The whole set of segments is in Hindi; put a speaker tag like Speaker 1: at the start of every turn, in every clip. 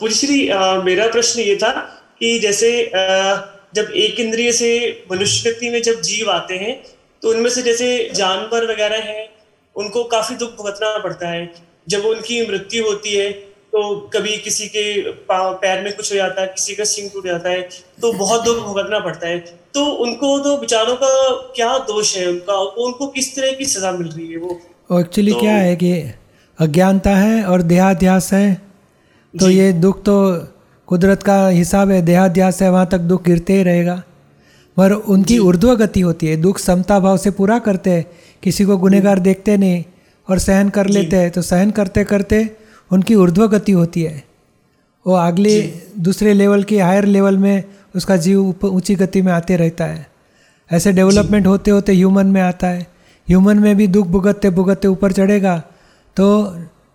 Speaker 1: पूरी मेरा प्रश्न ये था कि जैसे जब एक इंद्रिय से मनुष्य व्यक्ति में जब जीव आते हैं तो उनमें से जैसे जानवर वगैरह हैं उनको काफ़ी दुख भुगतना पड़ता है। जब उनकी मृत्यु होती है तो कभी किसी के पैर में कुछ हो जाता है किसी का सिंह टूट जाता है तो बहुत दुख भुगतना पड़ता है। तो उनको तो बेचारों का क्या दोष है उनका? उनको किस तरह की सजा मिल रही है वो?
Speaker 2: एक्चुअली तो, क्या है कि अज्ञानता है और देहाध्यास है। तो ये दुख तो कुदरत का हिसाब है देहाध्यास है वहाँ तक दुख गिरते ही रहेगा। मगर उनकी ऊर्ध्व गति होती है दुख समता भाव से पूरा करते हैं किसी को गुनेगार देखते नहीं और सहन कर लेते हैं तो सहन करते करते उनकी ऊर्ध्व गति होती है। वो अगले दूसरे लेवल की हायर लेवल में उसका जीव ऊँची गति में आते रहता है। ऐसे डेवलपमेंट होते होते ह्यूमन में आता है। ह्यूमन में भी दुख भुगतते भुगतते ऊपर चढ़ेगा तो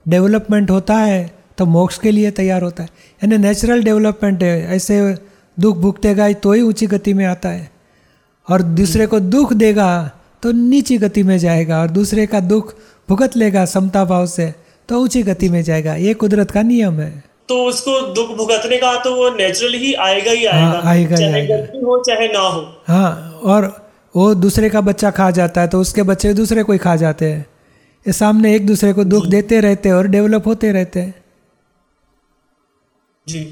Speaker 2: डेवलपमेंट होता है तो मोक्ष के लिए तैयार होता है। यानी नेचुरल डेवलपमेंट है। ऐसे दुख भुगतेगा तो ही ऊँची गति में आता है। और दूसरे को दुख देगा तो नीची गति में जाएगा। और दूसरे का दुख भुगत लेगा समता भाव से तो ऊँची गति में जाएगा। ये कुदरत का नियम है।
Speaker 1: तो उसको दुख भुगतने का तो वो नेचुरल ही आएगा ही आएगा। हाँ, आएगा चाहे आएगा। हो चाहे ना हो।
Speaker 2: हाँ और वो दूसरे का बच्चा खा जाता है तो उसके बच्चे दूसरे को ही खा जाते हैं। ये सामने एक दूसरे को दुख देते रहते हैं और डेवलप होते रहते हैं।
Speaker 1: जी।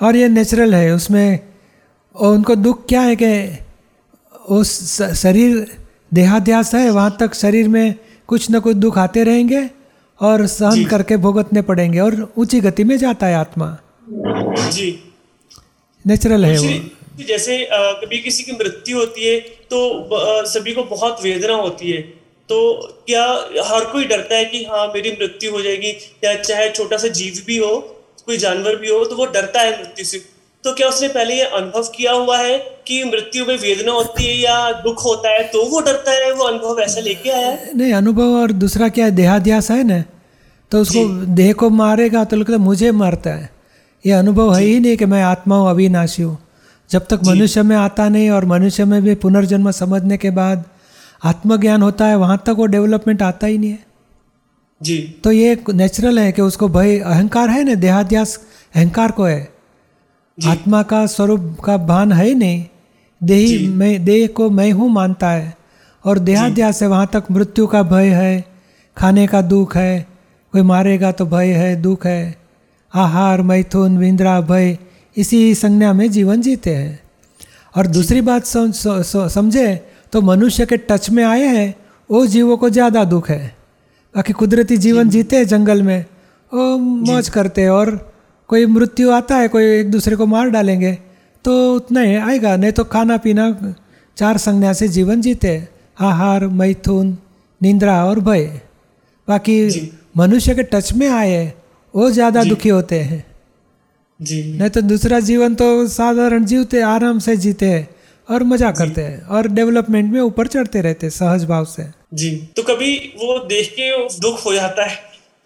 Speaker 2: और ये नेचुरल है उसमें और उनको दुख क्या है कि उस शरीर देहाध्यास है वहाँ तक शरीर में कुछ ना कुछ दुख आते रहेंगे और सहन करके भुगतने पड़ेंगे और ऊँची गति में जाता है आत्मा।
Speaker 1: जी।
Speaker 2: नेचुरल है वो।
Speaker 1: जैसे कभी किसी की मृत्यु होती है तो सभी को बहुत वेदना होती है तो क्या हर कोई डरता है कि हाँ मेरी मृत्यु हो जाएगी या चाहे छोटा सा जीव भी हो कोई जानवर भी हो तो वो डरता है मृत्यु से। तो क्या उसने पहले ये अनुभव किया हुआ है कि मृत्यु में वेदना होती है या दुख होता है तो वो डरता है? वो अनुभव ऐसा लेके आया है?
Speaker 2: नहीं अनुभव और दूसरा क्या है? देहाध्यास है ना? तो उसको देह को मारेगा तो लगता है मुझे मारता है। ये अनुभव है ही नहीं कि मैं आत्मा हूँ अविनाशी हूँ। जब तक मनुष्य में आता नहीं और मनुष्य में भी पुनर्जन्म समझने के बाद आत्मज्ञान होता है वहाँ तक वो डेवलपमेंट आता ही नहीं है।
Speaker 1: जी।
Speaker 2: तो ये नेचुरल है कि उसको भय अहंकार है ना? देहाध्यास अहंकार को है। आत्मा का स्वरूप का भान है ही नहीं। देही मैं देह को मैं हूँ मानता है। और देहाध्यास है वहाँ तक मृत्यु का भय है। खाने का दुख है। कोई मारेगा तो भय है दुख है। आहार मैथुन विंद्रा भय इसी संज्ञा में जीवन जीते हैं। और दूसरी बात समझे तो मनुष्य के टच में आए हैं वो जीवों को ज़्यादा दुख है। बाकी कुदरती जीवन जीते हैं जंगल में। वो मौज करते हैं और कोई मृत्यु आता है कोई एक दूसरे को मार डालेंगे तो उतना ही आएगा। नहीं तो खाना पीना चार संज्ञा से जीवन जीते आहार मैथुन निंद्रा और भय। बाकी मनुष्य के टच में आए वो ज़्यादा दुखी होते हैं।
Speaker 1: जी।
Speaker 2: नहीं तो दूसरा जीवन तो साधारण जीवते आराम से जीते हैं। और मज़ा करते हैं और डेवलपमेंट में ऊपर चढ़ते रहते हैं सहज भाव से।
Speaker 1: जी तो कभी वो देख के दुख हो जाता है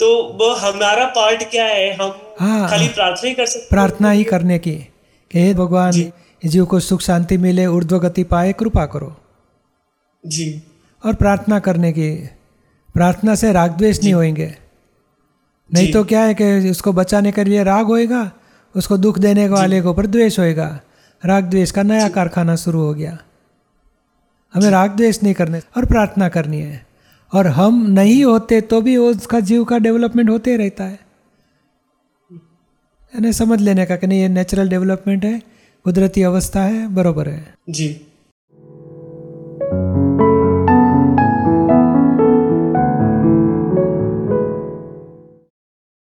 Speaker 1: तो वो हमारा पार्ट क्या है? हम हाँ, खाली प्रार्थना ही कर सकते
Speaker 2: प्रार्थना ही करने की हे भगवान जीव को सुख शांति मिले ऊर्ध्व गति पाए कृपा करो।
Speaker 1: जी।
Speaker 2: और प्रार्थना करने की प्रार्थना से राग द्वेष नहीं होंगे नहीं तो क्या है कि उसको बचाने के लिए राग होएगा उसको दुख देने वाले के ऊपर द्वेष होएगा। राग द्वेष का नया कारखाना शुरू हो गया। हमें राग द्वेष नहीं करने और प्रार्थना करनी है। और हम नहीं होते तो भी उसका जीव का डेवलपमेंट होते रहता है। यानी समझ लेने का कि नहीं ये नेचुरल डेवलपमेंट है कुदरती अवस्था है बरोबर है।
Speaker 1: जी।